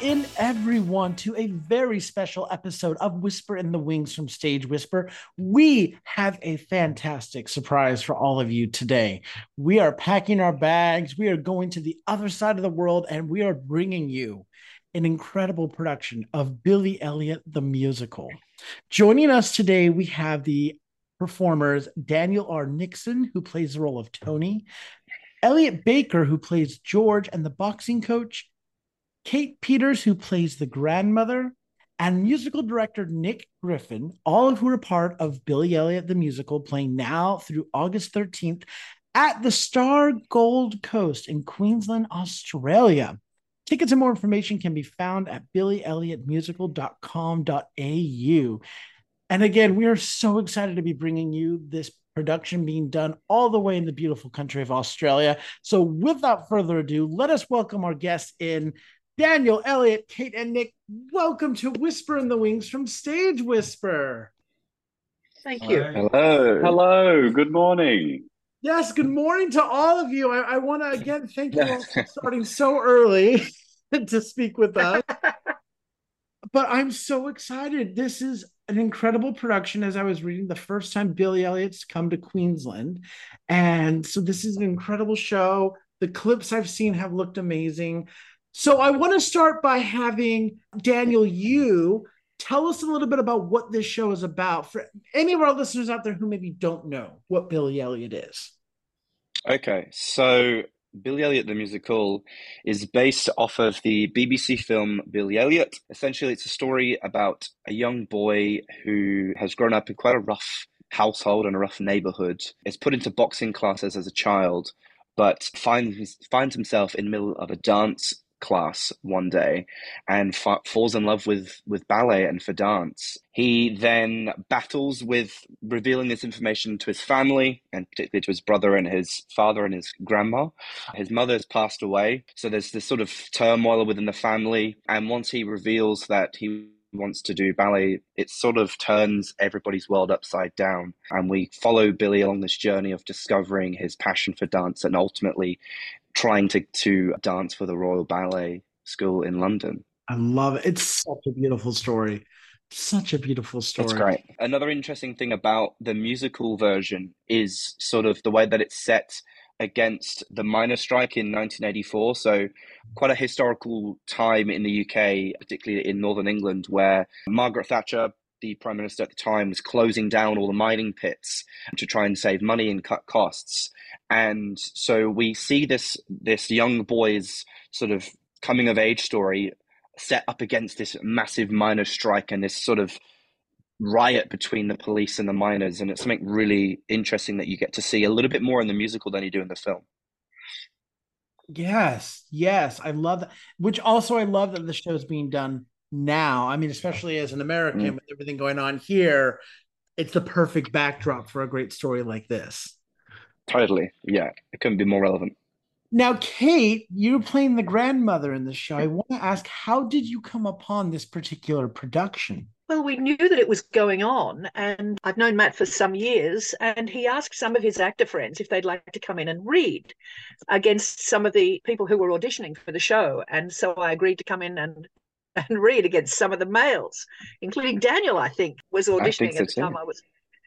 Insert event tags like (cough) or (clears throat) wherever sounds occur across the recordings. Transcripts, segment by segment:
In, everyone, to a very special episode of Whisper in the Wings from Stage Whisper. We have a fantastic surprise for all of you today. We are packing our bags, we are going to the other side of the world, and we are bringing you an incredible production of Billy Elliot the Musical. Joining us today, we have the performers Daniel R. Nixon, who plays the role of Tony, Elliot Baker, who plays George and the boxing coach, Kate Peters, who plays the grandmother, and musical director Nick Griffin, all of who are part of Billy Elliot the Musical, playing now through August 13th at the Star Gold Coast in Queensland, Australia. Tickets and more information can be found at billyelliotmusical.com.au. And again, we are so excited to be bringing you this production being done all the way in the beautiful country of Australia. So, without further ado, let us welcome our guests in Daniel, Elliot, Kate, and Nick. Welcome to Whisper in the Wings from Stage Whisper. Thank you. Hello. Hello. Good morning. Yes, good morning to all of you. I, I want to again thank you all for (laughs) starting so early (laughs) to speak with us. (laughs) but I'm so excited. This is an incredible production as I was reading the first time Billy Elliot's come to Queensland. And so this is an incredible show. The clips I've seen have looked amazing. So I want to start by having Daniel, you tell us a little bit about what this show is about for any of our listeners out there who maybe don't know what Billy Elliot is. Okay, so Billy Elliot the musical is based off of the BBC film Billy Elliot. Essentially, it's a story about a young boy who has grown up in quite a rough household and a rough neighborhood. Is put into boxing classes as a child, but finds finds himself in the middle of a dance class one day and fa- falls in love with with ballet and for dance. He then battles with revealing this information to his family and particularly to his brother and his father and his grandma. His mother has passed away, so there's this sort of turmoil within the family. And once he reveals that he wants to do ballet, it sort of turns everybody's world upside down. And we follow Billy along this journey of discovering his passion for dance and ultimately trying to, to dance for the Royal Ballet School in London. I love it. It's such a beautiful story. Such a beautiful story. That's great. Another interesting thing about the musical version is sort of the way that it's set against the miners' strike in 1984. So, quite a historical time in the UK, particularly in Northern England, where Margaret Thatcher, the Prime Minister at the time, was closing down all the mining pits to try and save money and cut costs. And so we see this this young boy's sort of coming of age story set up against this massive miner strike and this sort of riot between the police and the miners. And it's something really interesting that you get to see a little bit more in the musical than you do in the film. Yes yes i love that which also i love that the show's being done now i mean especially as an american mm. with everything going on here it's the perfect backdrop for a great story like this Totally. Yeah. It couldn't be more relevant. Now, Kate, you're playing the grandmother in the show. I want to ask, how did you come upon this particular production? Well, we knew that it was going on, and I've known Matt for some years, and he asked some of his actor friends if they'd like to come in and read against some of the people who were auditioning for the show. And so I agreed to come in and (laughs) and read against some of the males, including Daniel, I think, was auditioning think so at the too. time I was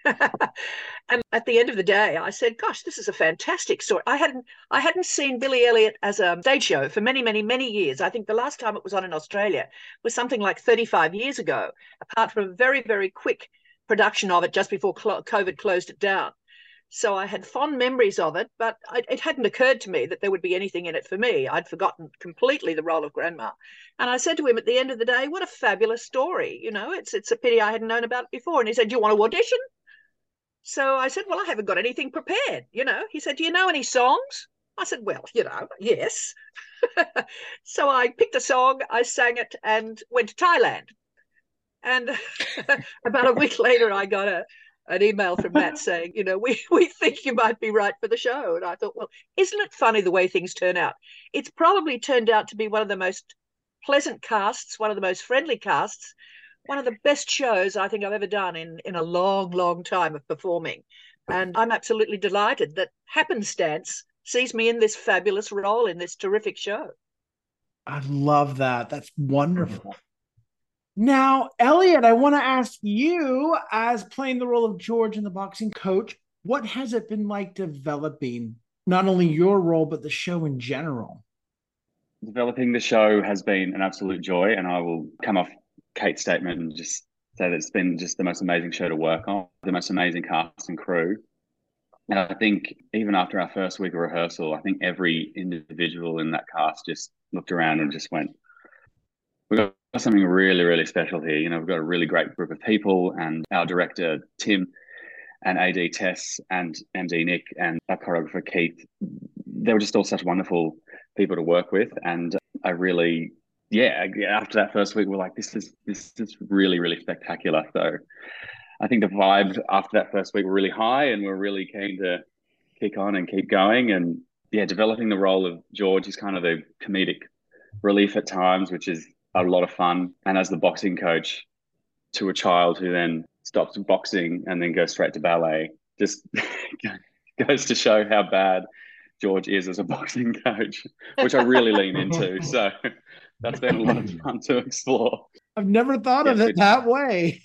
(laughs) and at the end of the day, I said, "Gosh, this is a fantastic story." I hadn't I hadn't seen Billy Elliot as a stage show for many, many, many years. I think the last time it was on in Australia was something like 35 years ago. Apart from a very, very quick production of it just before COVID closed it down. So I had fond memories of it, but I, it hadn't occurred to me that there would be anything in it for me. I'd forgotten completely the role of grandma. And I said to him at the end of the day, "What a fabulous story! You know, it's it's a pity I hadn't known about it before." And he said, "Do you want to audition?" So I said, Well, I haven't got anything prepared, you know. He said, Do you know any songs? I said, Well, you know, yes. (laughs) so I picked a song, I sang it, and went to Thailand. And (laughs) about a week later, I got a an email from Matt (laughs) saying, you know, we, (laughs) we think you might be right for the show. And I thought, well, isn't it funny the way things turn out? It's probably turned out to be one of the most pleasant casts, one of the most friendly casts, one of the best shows I think I've ever done in in a long, long time of performing. And I'm absolutely delighted that happenstance sees me in this fabulous role in this terrific show. I love that. That's wonderful. Mm-hmm. Now, Elliot, I want to ask you, as playing the role of George in the boxing coach, what has it been like developing not only your role, but the show in general? Developing the show has been an absolute joy, and I will come off Kate's statement and just say that it's been just the most amazing show to work on, the most amazing cast and crew. And I think even after our first week of rehearsal, I think every individual in that cast just looked around and just went, We've got something really, really special here. You know, we've got a really great group of people, and our director, Tim, and AD Tess, and MD Nick, and our choreographer, Keith, they were just all such wonderful people to work with. And I really, yeah, after that first week, we're like, this is this is really, really spectacular. So I think the vibe after that first week were really high, and we're really keen to kick on and keep going. And yeah, developing the role of George is kind of the comedic relief at times, which is a lot of fun. And as the boxing coach to a child who then stops boxing and then goes straight to ballet, just (laughs) goes to show how bad George is as a (laughs) boxing coach, which I really lean into. (laughs) So that's been a lot of fun to explore. I've never thought yeah, of it that way.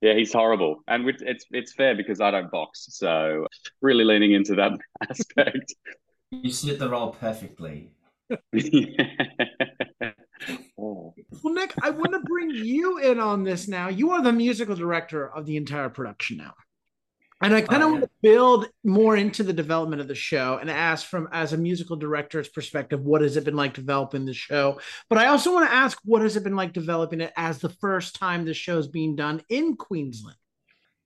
yeah, he's horrible, and it's it's fair because I don't box, so really leaning into that aspect. You sit the role perfectly. (laughs) Oh. Well, Nick, I want to bring you in on this now. You are the musical director of the entire production now. And I kind of oh, want to build more into the development of the show and ask from as a musical director's perspective, what has it been like developing the show? But I also want to ask, what has it been like developing it as the first time the show is being done in Queensland?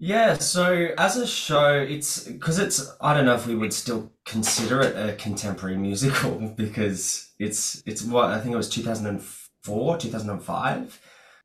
Yeah, so as a show, it's because it's I don't know if we would still consider it a contemporary musical (laughs) because it's it's what I think it was 2004, 2005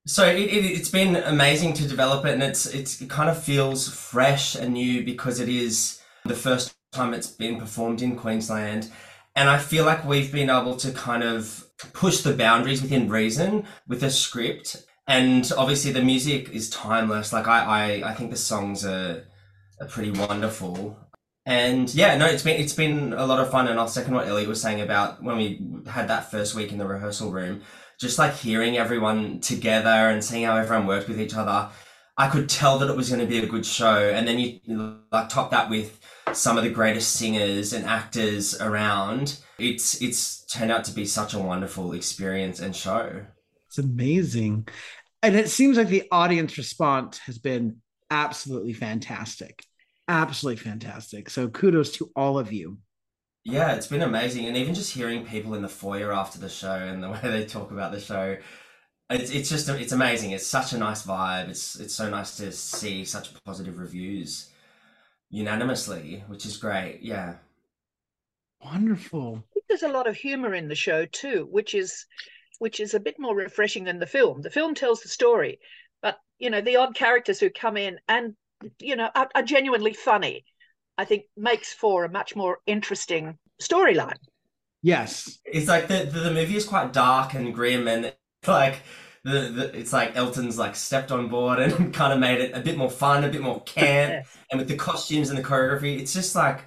so it, it, has been amazing to develop it and it's, it's it kind of feels fresh and new because it is the first time it's been performed in queensland. And i feel like we've been able to kind of push the boundaries within reason with a script and obviously the music is timeless like i i, I think the songs are, are pretty wonderful and yeah no it's been it's been a lot of fun and i'll second what elliot was saying about when we had that first week in the rehearsal room just like hearing everyone together and seeing how everyone worked with each other, I could tell that it was going to be a good show. And then you like top that with some of the greatest singers and actors around. It's it's turned out to be such a wonderful experience and show. It's amazing. And it seems like the audience response has been absolutely fantastic. Absolutely fantastic. So kudos to all of you. Yeah, it's been amazing, and even just hearing people in the foyer after the show and the (laughs) way they talk about the show, it's it's just it's amazing. It's such a nice vibe. It's it's so nice to see such positive reviews unanimously, which is great. Yeah, wonderful. There's a lot of humor in the show too, which is which is a bit more refreshing than the film. The film tells the story, but you know the odd characters who come in and you know are, are genuinely funny I think makes for a much more interesting storyline. Yes, it's like the, the, the movie is quite dark and grim, and like the, the it's like Elton's like stepped on board and (laughs) kind of made it a bit more fun, a bit more (laughs) camp, and with the costumes and the choreography, it's just like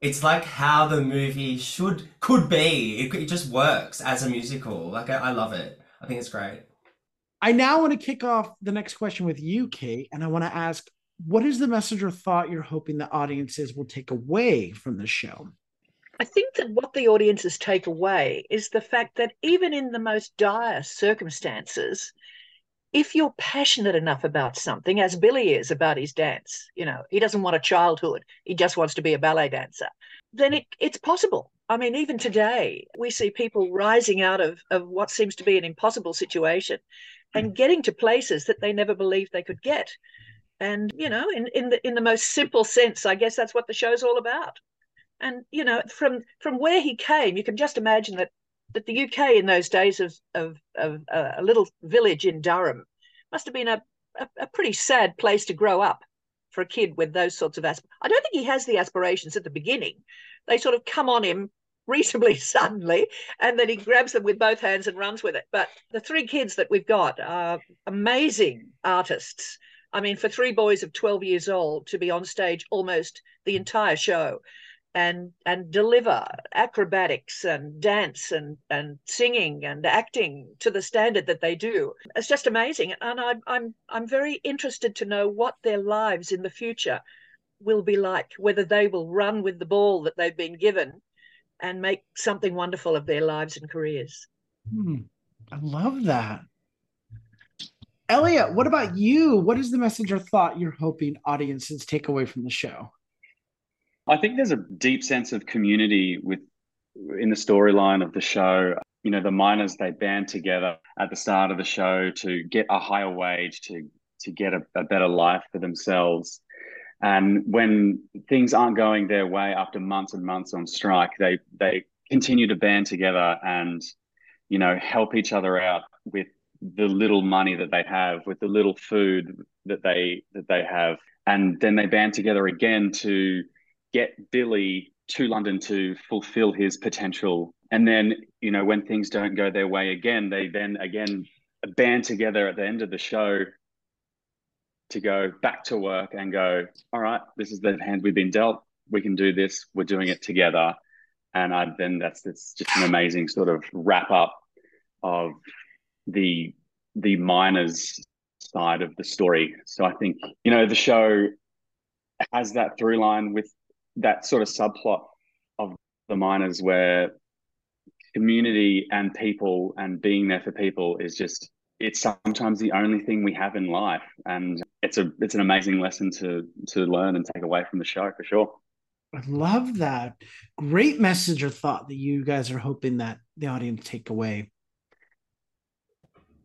it's like how the movie should could be. It, it just works as a musical. Like I, I love it. I think it's great. I now want to kick off the next question with you, Kate, and I want to ask what is the message or thought you're hoping the audiences will take away from the show? I think that what the audiences take away is the fact that even in the most dire circumstances, if you're passionate enough about something, as Billy is about his dance, you know, he doesn't want a childhood, he just wants to be a ballet dancer, then it, it's possible. I mean, even today, we see people rising out of, of what seems to be an impossible situation and hmm. getting to places that they never believed they could get. And you know in in the in the most simple sense i guess that's what the show's all about. And you know from from where he came you can just imagine that that the uk in those days of of, of uh, a little village in durham must have been a, a, a pretty sad place to grow up for a kid with those sorts of asp- i don't think he has the aspirations at the beginning. They sort of come on him reasonably (laughs) suddenly and then he grabs them with both hands and runs with it. But the three kids that we've got are amazing artists. I mean, for three boys of 12 years old to be on stage almost the entire show and and deliver acrobatics and dance and and singing and acting to the standard that they do. It's just amazing, and I'm I'm I'm very interested to know what their lives in the future will be like. Whether they will run with the ball that they've been given and make something wonderful of their lives and careers. Hmm. I love that. Elliot, what about you? What is the message or thought you're hoping audiences take away from the show? I think there's a deep sense of community with in the storyline of the show. You know, the miners they band together at the start of the show to get a higher wage, to to get a, a better life for themselves. And when things aren't going their way after months and months on strike, they they continue to band together and you know help each other out with the little money that they have, with the little food that they that they have, and then they band together again to get Billy to London to fulfill his potential. And then, you know, when things don't go their way again, they then again band together at the end of the show to go back to work and go, all right, this is the hand we've been dealt. We can do this. We're doing it together. And I, then that's, that's just an amazing sort of wrap up of the the miners side of the story. So I think, you know, the show has that through line with that sort of subplot of the miners where community and people and being there for people is just it's sometimes the only thing we have in life. And it's a it's an amazing lesson to to learn and take away from the show for sure. I love that. Great message or thought that you guys are hoping that the audience take away.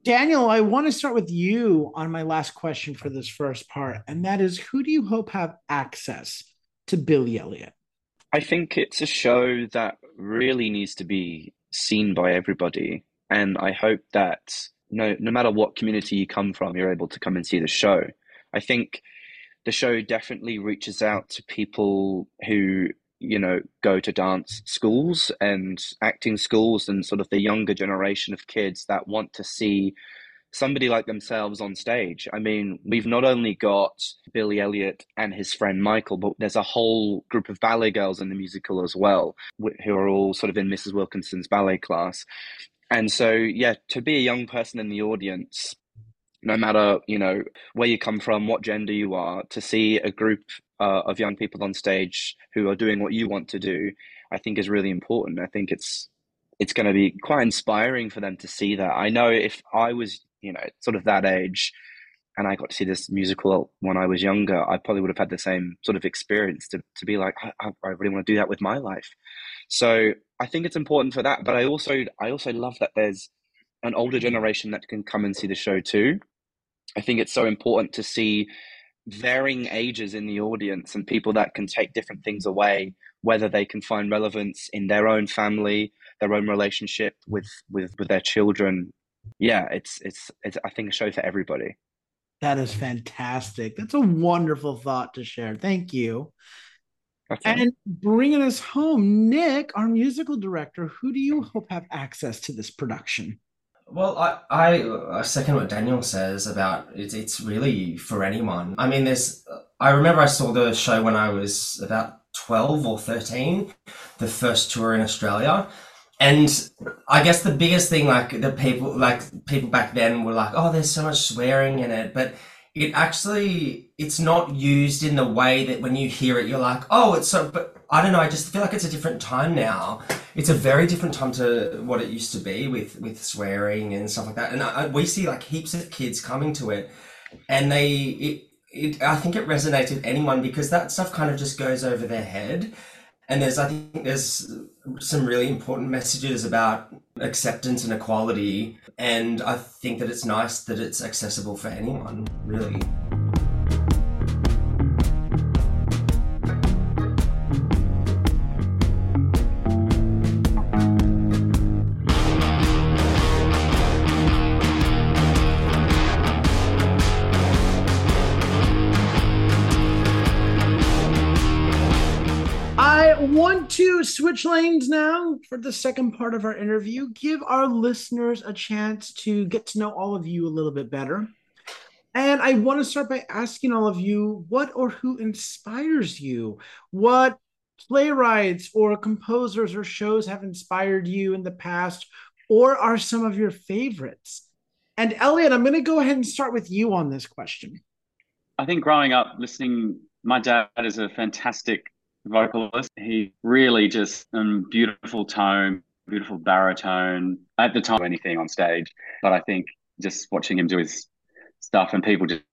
Daniel i want to start with you on my last question for this first part and that is who do you hope have access to Billy Elliot? I think it's a show that really needs to be seen by everybody. And I hope that no, no matter what community you come from, you're able to come and see the show. I think the show definitely reaches out to people who, you know, go to dance schools and acting schools and sort of the younger generation of kids that want to see somebody like themselves on stage. I mean, we've not only got Billy Elliot and his friend Michael, but there's a whole group of ballet girls in the musical as well, who are all sort of in Mrs. Wilkinson's ballet class. And so, yeah, to be a young person in the audience, no matter you know where you come from, what gender you are, to see a group uh, of young people on stage who are doing what you want to do, I think is really important. I think it's it's going to be quite inspiring for them to see that. I know if I was you know, sort of that age, and I got to see this musical when I was younger, I probably would have had the same sort of experience to, to be like, I, I really want to do that with my life. So I think it's important for that. But I also I also love that there's an older generation that can come and see the show too. I think it's so important to see varying ages in the audience and people that can take different things away, whether they can find relevance in their own family, their own relationship with with with their children, yeah, it's it's it's I think a show for everybody. That is fantastic. That's a wonderful thought to share. Thank you. Okay. And bringing us home, Nick, our musical director, who do you hope have access to this production? Well, I, I, I second what Daniel says about it's it's really for anyone. I mean, there's I remember I saw the show when I was about twelve or thirteen, the first tour in Australia, and I guess the biggest thing, like the people, like people back then were like, "Oh, there's so much swearing in it," but it actually it's not used in the way that when you hear it, you're like, "Oh, it's so." But I don't know. I just feel like it's a different time now. It's a very different time to what it used to be with with swearing and stuff like that. And I, we see like heaps of kids coming to it, and they it. It, I think it resonated anyone because that stuff kind of just goes over their head and there's I think there's some really important messages about acceptance and equality and I think that it's nice that it's accessible for anyone really. Switch lanes now for the second part of our interview. Give our listeners a chance to get to know all of you a little bit better. And I want to start by asking all of you what or who inspires you? What playwrights or composers or shows have inspired you in the past or are some of your favorites? And Elliot, I'm going to go ahead and start with you on this question. I think growing up listening, my dad is a fantastic vocalist. He really just um, beautiful tone, beautiful baritone. At the time, anything on stage, but I think just watching him do his stuff and people just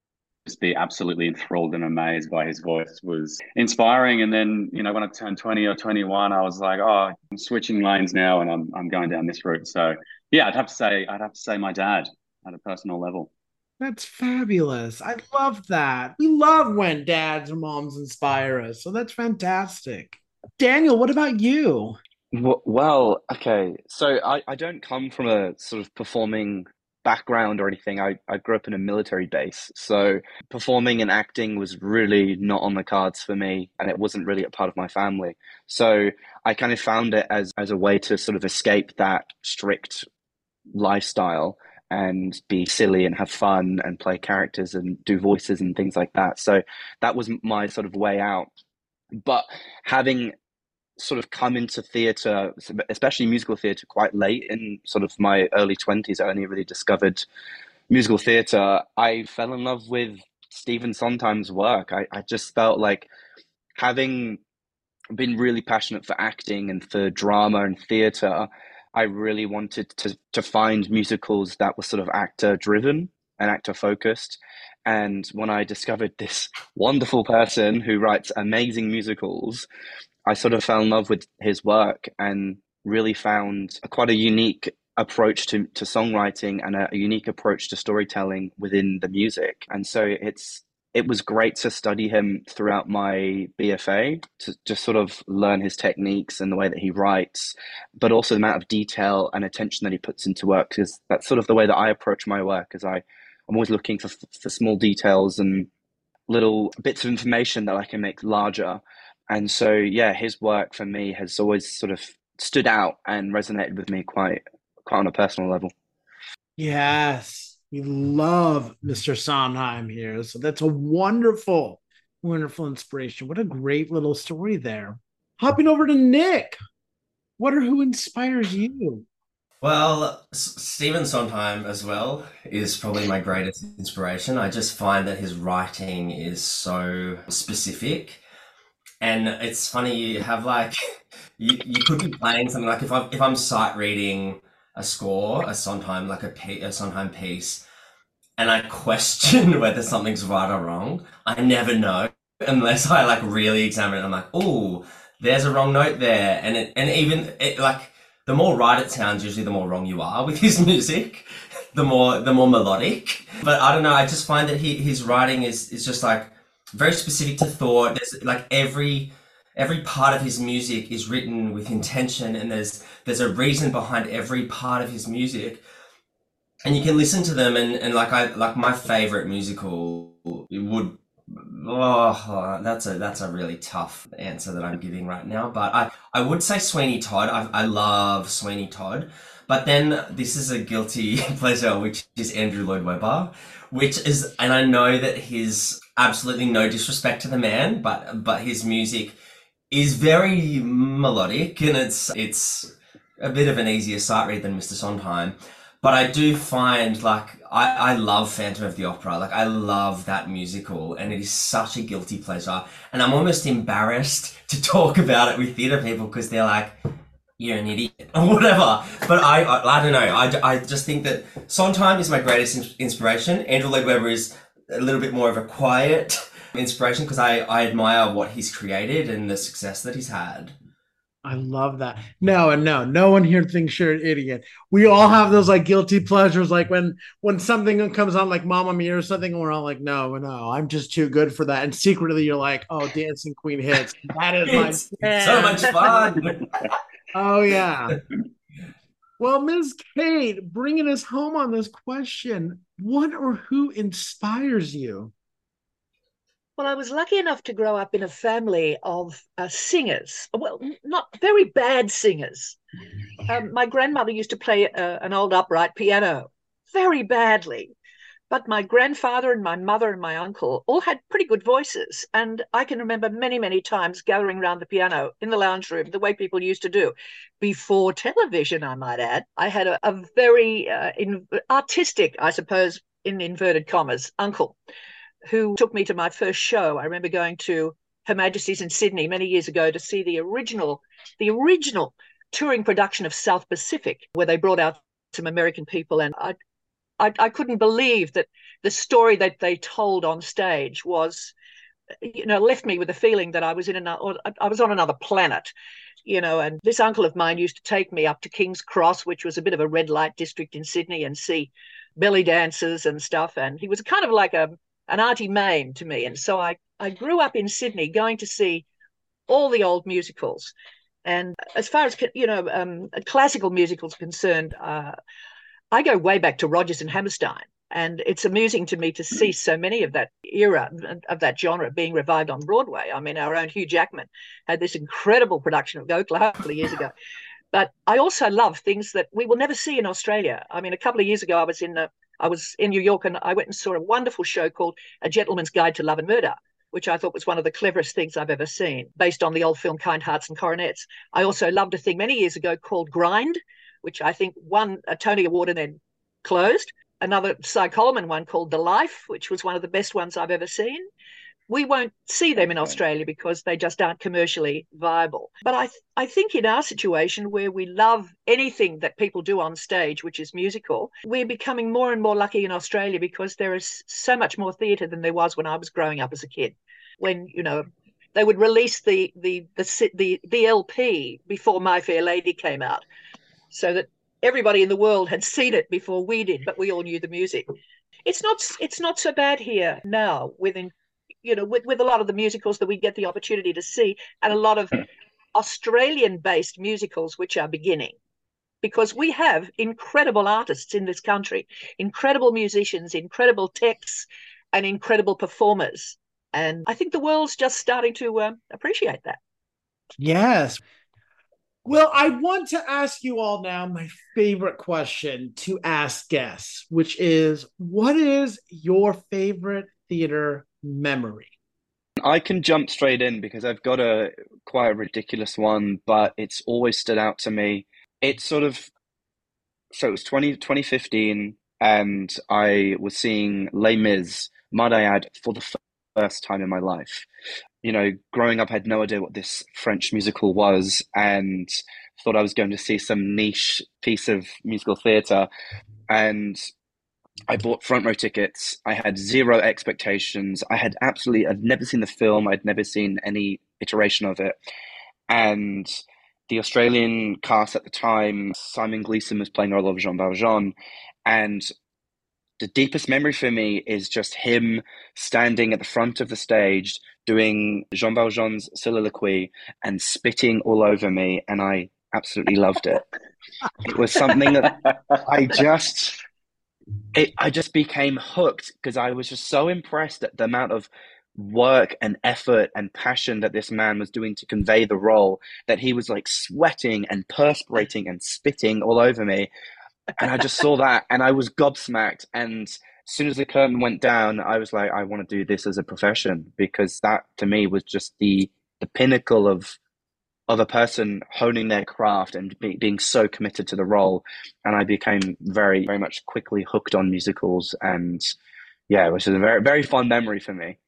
just be absolutely enthralled and amazed by his voice was inspiring. And then, you know, when I turned 20 or 21, I was like, oh, I'm switching lanes now and I'm, I'm going down this route. So yeah, I'd have to say, I'd have to say my dad at a personal level. That's fabulous. I love that. We love when dads or moms inspire us. So that's fantastic. Daniel, what about you? Well, okay. So I, I don't come from a sort of performing background or anything. I, I grew up in a military base. So performing and acting was really not on the cards for me and it wasn't really a part of my family. So I kind of found it as, as a way to sort of escape that strict lifestyle and be silly and have fun and play characters and do voices and things like that. So that was my sort of way out. But having sort of come into theatre, especially musical theatre, quite late in sort of my early 20s. I only really discovered musical theatre. I fell in love with Stephen Sondheim's work. I, I just felt like having been really passionate for acting and for drama and theatre, I really wanted to, to find musicals that were sort of actor driven and actor focused. And when I discovered this wonderful person who writes amazing musicals, I sort of fell in love with his work and really found a, quite a unique approach to, to songwriting and a, a unique approach to storytelling within the music. And so it's it was great to study him throughout my BFA to just sort of learn his techniques and the way that he writes, but also the amount of detail and attention that he puts into work. Because that's sort of the way that I approach my work. As I, I'm always looking for for small details and little bits of information that I can make larger and so yeah his work for me has always sort of stood out and resonated with me quite quite on a personal level yes we love mr sondheim here. So that's a wonderful wonderful inspiration. What a great little story there. Hopping over to nick. What or who inspires you? Well, Stephen Sondheim as well is probably my greatest inspiration. I just find that his writing is so specific. And it's funny you have like (laughs) you, you could be playing something like if I'm if I'm sight reading a score, a Sondheim like a, a Sondheim piece, and I question (laughs) whether something's right or wrong. I never know unless I like really examine it. I'm like, oh, there's a wrong note there, and it and even it like the more right it sounds, usually the more wrong you are (laughs) with his music. The more the more melodic. But I don't know. I just find that he his writing is is just like very specific to thought. There's like every every part of his music is written with intention, and there's there's a reason behind every part of his music. And you can listen to them, and, and like I like my favorite musical would Oh, that's a that's a really tough answer that I'm giving right now. But I, I would say Sweeney Todd. I, I love Sweeney Todd. But then this is a guilty (laughs) pleasure, which is Andrew Lloyd Webber, which is, and I know that his absolutely no disrespect to the man, but but his music is very melodic and it's it's a bit of an easier sight read than Mr. Sondheim. But I do find like I, I love Phantom of the Opera. Like I love that musical and it is such a guilty pleasure. And I'm almost embarrassed to (laughs) talk about it with theatre people because they're like, you're an idiot (laughs) or whatever. But I, I, I don't know. I, I just think that Sondheim is my greatest inspiration. Andrew Lloyd Webber is a little bit more of a quiet (laughs) inspiration because I, I admire what he's created and the success that he's had. I love that. No, and no, no one here thinks you're an idiot. We all have those like guilty pleasures, like when when something comes on like Mamma Mia or something, and we're all like, no, no, I'm just too good for that. And secretly, you're like, oh, Dancing Queen hits. That is my so much fun. (laughs) oh yeah. Well, Ms. Kate, bringing us home on this question, what or who inspires you? Well, I was lucky enough to grow up in a family of uh, singers. Well, not very bad singers. Um, my grandmother used to play uh, an old upright piano very badly. But my grandfather and my mother and my uncle all had pretty good voices. And I can remember many, many times gathering around the piano in the lounge room, the way people used to do before television, I might add. I had a, a very uh, in, artistic, I suppose, in inverted commas, uncle who took me to my first show. I remember going to Her Majesty's in Sydney many years ago to see the original, the original touring production of South Pacific, where they brought out some American people. And I, I, I couldn't believe that the story that they told on stage was, you know, left me with a feeling that I was in another, I was on another planet, you know. And this uncle of mine used to take me up to King's Cross, which was a bit of a red light district in Sydney, and see belly dancers and stuff. And he was kind of like a an Auntie Mame to me. And so I, I grew up in Sydney going to see all the old musicals. And as far as you know, um, classical musicals concerned, uh, I go way back to Rodgers and Hammerstein, and it's amusing to me to see so many of that era of that genre being revived on Broadway. I mean, our own Hugh Jackman had this incredible production of Oklahoma a couple of years ago. But I also love things that we will never see in Australia. I mean, a couple of years ago, I was in the, I was in New York and I went and saw a wonderful show called A Gentleman's Guide to Love and Murder, which I thought was one of the cleverest things I've ever seen, based on the old film Kind Hearts and Coronets. I also loved a thing many years ago called Grind, which I think won a Tony Award and then closed. Another Cy Coleman one called The Life, which was one of the best ones I've ever seen. We won't see them in Australia because they just aren't commercially viable. But I, th- I think in our situation where we love anything that people do on stage, which is musical, we're becoming more and more lucky in Australia because there is so much more theatre than there was when I was growing up as a kid. When you know they would release the the the the, the LP before My Fair Lady came out, so that everybody in the world had seen it before we did, but we all knew the music. It's not it's not so bad here now within you know with, with a lot of the musicals that we get the opportunity to see and a lot of Australian based musicals which are beginning because we have incredible artists in this country, incredible musicians, incredible texts, and incredible performers. And I think the world's just starting to uh, appreciate that. Yes. Well, I want to ask you all now my favorite question to ask guests, which is what is your favorite theater memory? I can jump straight in because I've got a quite a ridiculous one, but it's always stood out to me. It's sort of so it was 20, 2015 and I was seeing Les Mis, might I add, for the first time in my life you know, growing up, I had no idea what this French musical was and thought I was going to see some niche piece of musical theatre. And I bought front row tickets. I had zero expectations. I had absolutely, I'd never seen the film, I'd never seen any iteration of it. And the Australian cast at the time, Simon Gleeson was playing of Jean Valjean. And the deepest memory for me is just him standing at the front of the stage doing Jean Valjean's soliloquy and spitting all over me, and I absolutely loved it. it was something that I just, it, I just became hooked because I was just so impressed at the amount of work and effort and passion that this man was doing to convey the role that he was like sweating and perspirating and spitting all over me and I just saw (laughs) that and I was gobsmacked. And as soon as the curtain went down, I was like, I want to do this as a profession because that to me was just the the pinnacle of of a person honing their craft and be, being so committed to the role. And I became very, very much quickly hooked on musicals. And yeah, which is a very, very fond memory for me.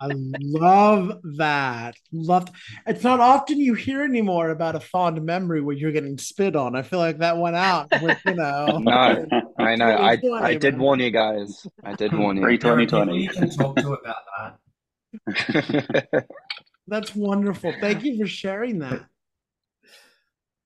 I love that. Love. It's not often you hear anymore about a fond memory where you're getting spit on. I feel like that went out with you know. (laughs) No, I know. (laughs) I I did warn you guys. I did warn you. Pre twenty twenty. You can talk to about that. (laughs) That's wonderful. Thank you for sharing that.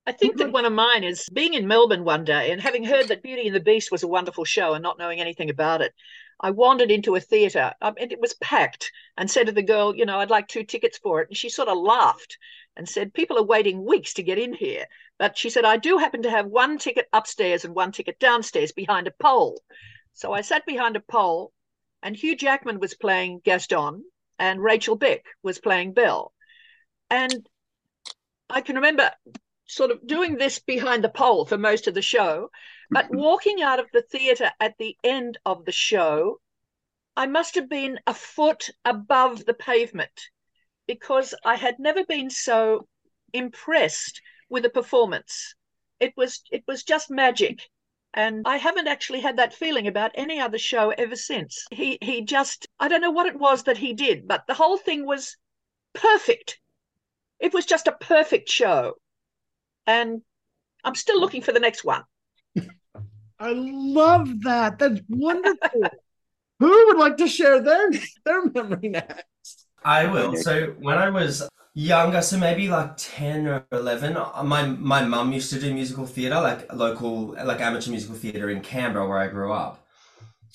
I think that one of mine is being in Melbourne one day and having heard that Beauty and the Beast was a wonderful show and not knowing anything about it. I wandered into a theatre um, and it was packed and said to the girl, you know, I'd like two tickets for it. And she sort of laughed and said, People are waiting weeks to get in here. But she said, I do happen to have one ticket upstairs and one ticket downstairs behind a pole. So I sat behind a pole and Hugh Jackman was playing Gaston and Rachel Beck was playing Belle. And I can remember sort of doing this behind the pole for most of the show, but mm-hmm. walking out of the theatre at the end of the show, I must have been a foot above the pavement because I had never been so impressed with a performance. It was it was just magic. And I haven't actually had that feeling about any other show ever since. He he just I don't know what it was that he did, but the whole thing was perfect. It was just a perfect show. And I'm still looking for the next one. I love that. That's wonderful. (laughs) Who would like to share their their memory next? I will. So when I was younger, so maybe like 10 or 11, my my mum used to do musical theatre, like local, like amateur musical theatre in Canberra where I grew up.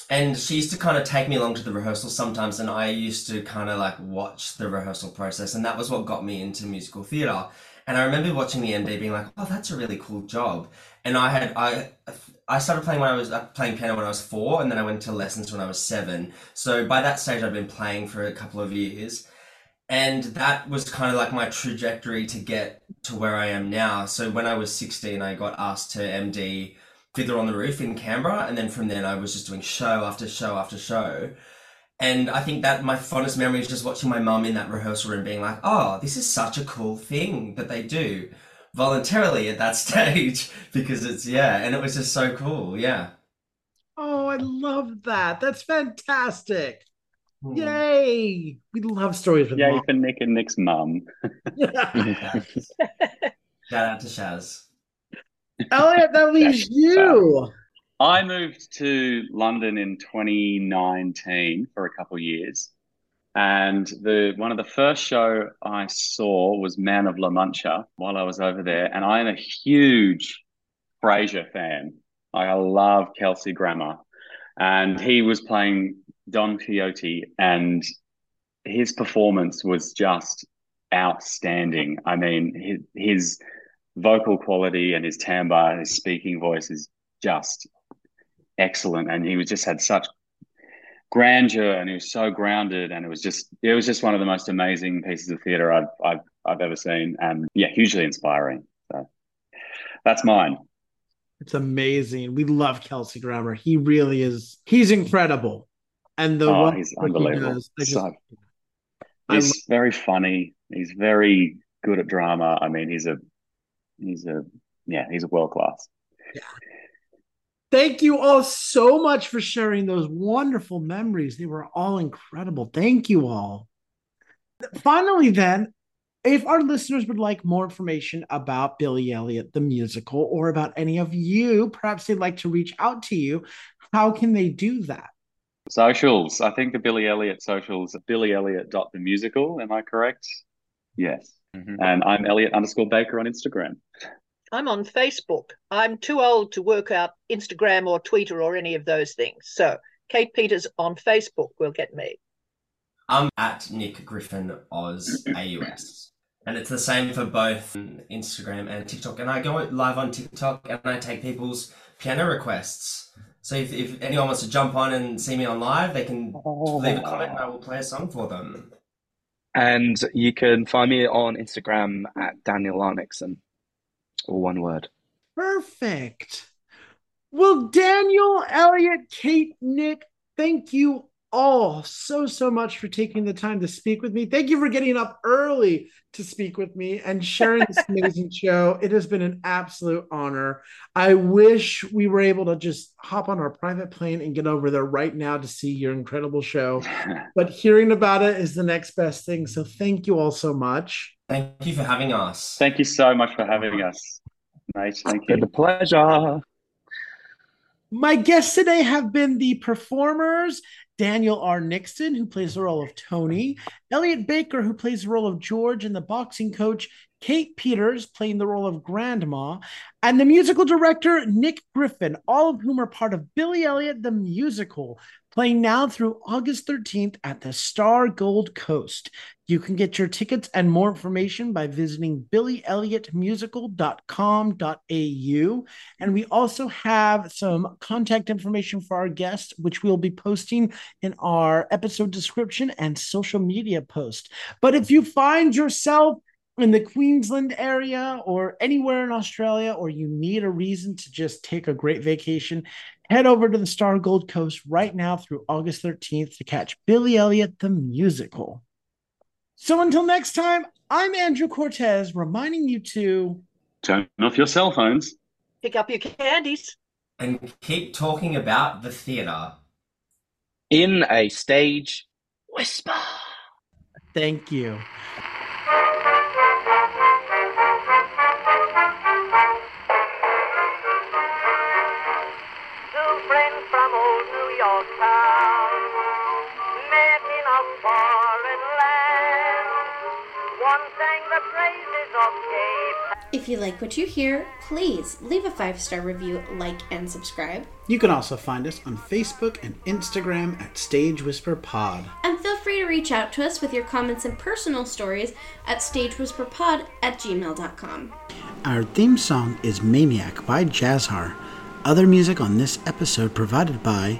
And she used to kind of take me along to the rehearsal sometimes, and I used to kind of like watch the rehearsal process, and that was what got me into musical theatre. And I remember watching the MD being like, "Oh, that's a really cool job." And I had I I started playing when I was uh, playing piano when I was four, and then I went to lessons when I was seven. So by that stage, I'd been playing for a couple of years, and that was kind of like my trajectory to get to where I am now. So when I was sixteen, I got asked to MD Fiddler on the Roof in Canberra, and then from then I was just doing show after show after show. And I think that my fondest memory is just watching my mum in that rehearsal room being like, oh, this is such a cool thing that they do voluntarily at that (laughs) stage because it's yeah and it was just so cool yeah oh i love that that's fantastic Hmm. yay we love stories with Yay mom. for Nick and Nick's mum. (laughs) (laughs) shout out to shaz elliot that (laughs) leaves you I moved to London in 2019 for a couple years. And the one of the first show I saw was Man of La Mancha while I was over there. And I am a huge Frasier fan. I love Kelsey Grammer. And he was playing Don Quixote and his performance was just outstanding. I mean, his, his vocal quality and his timbre, his speaking voice is just excellent. And he was just had such grandeur and he was so grounded and it was just it was just one of the most amazing pieces of theater I've I've I've ever seen. And yeah hugely inspiring. So that's mine. It's amazing. We love kelsey grammer. He really is he's incredible. And the oh work he's that he unbelievable. does, just- so he's very funny. He's very good at drama. I mean he's a he's a yeah he's a world class Yeah. Thank you all so much for sharing those wonderful memories. They were all incredible. Thank you all. Finally, then, if our listeners would like more information about Billy Elliot, the musical, or about any of you, perhaps they'd like to reach out to you, how can they do that? socials I think the Billy Elliot socials Billy Elliot dot the musical am I correct yes Mhm. and I'm Elliot underscore Baker on Instagram I'm on Facebook. I'm too old to work out Instagram or Twitter or any of those things. So Kate Peters on Facebook will get me. i'm at nick griffin oz (clears throat) aus and it's the same for both instagram and tiktok and i go live on tiktok and i take people's piano requests so if, if anyone wants to jump on and see me on live they can leave a comment and i will play a song for them And you can find me on Instagram at danielrnixon, all one word. Perfect. Well, Daniel, Elliot, Kate, Nick, thank you all so, so much for taking the time to speak with me. Thank you for getting up early to speak with me and sharing this (laughs) amazing show. It has been an absolute honor. I wish we were able to just hop on our private plane and get over there right now to see your incredible show. (laughs) But hearing about it is the next best thing. So thank you all so much. thank you for having us thank you so much for having us Nice. thank Been a you pleasure. My guests today have been the performers Daniel R. Nixon, who plays the role of Tony, Elliot Baker, who plays the role of George, and the boxing coach Kate Peters, playing the role of Grandma, and the musical director Nick Griffin, all of whom are part of Billy Elliot the Musical, playing now through August 13th at the Star Gold Coast. You can get your tickets and more information by visiting billyelliotmusical.com.au. And we also have some contact information for our guests, which we'll be posting in our episode description and social media post. But if you find yourself in the Queensland area or anywhere in Australia, or you need a reason to just take a great vacation, head over to the Star Gold Coast right now through August 13th to catch Billy Elliot the musical. So until next time, I'm Andrew Cortez reminding you to Turn off your cell phones. Pick up your candies. And keep talking about the theatre. In a stage whisper. thank you. Town met in a foreign land. One sang the praises of Cape If you like what you hear, please leave a five star review, like, and subscribe. You can also find us on Facebook and Instagram at Stage Whisper Pod. And feel free to reach out to us with your comments and personal stories at stagewhisperpod at gmail.com. Our theme song is Maniac by Jazzar. Other music on this episode provided by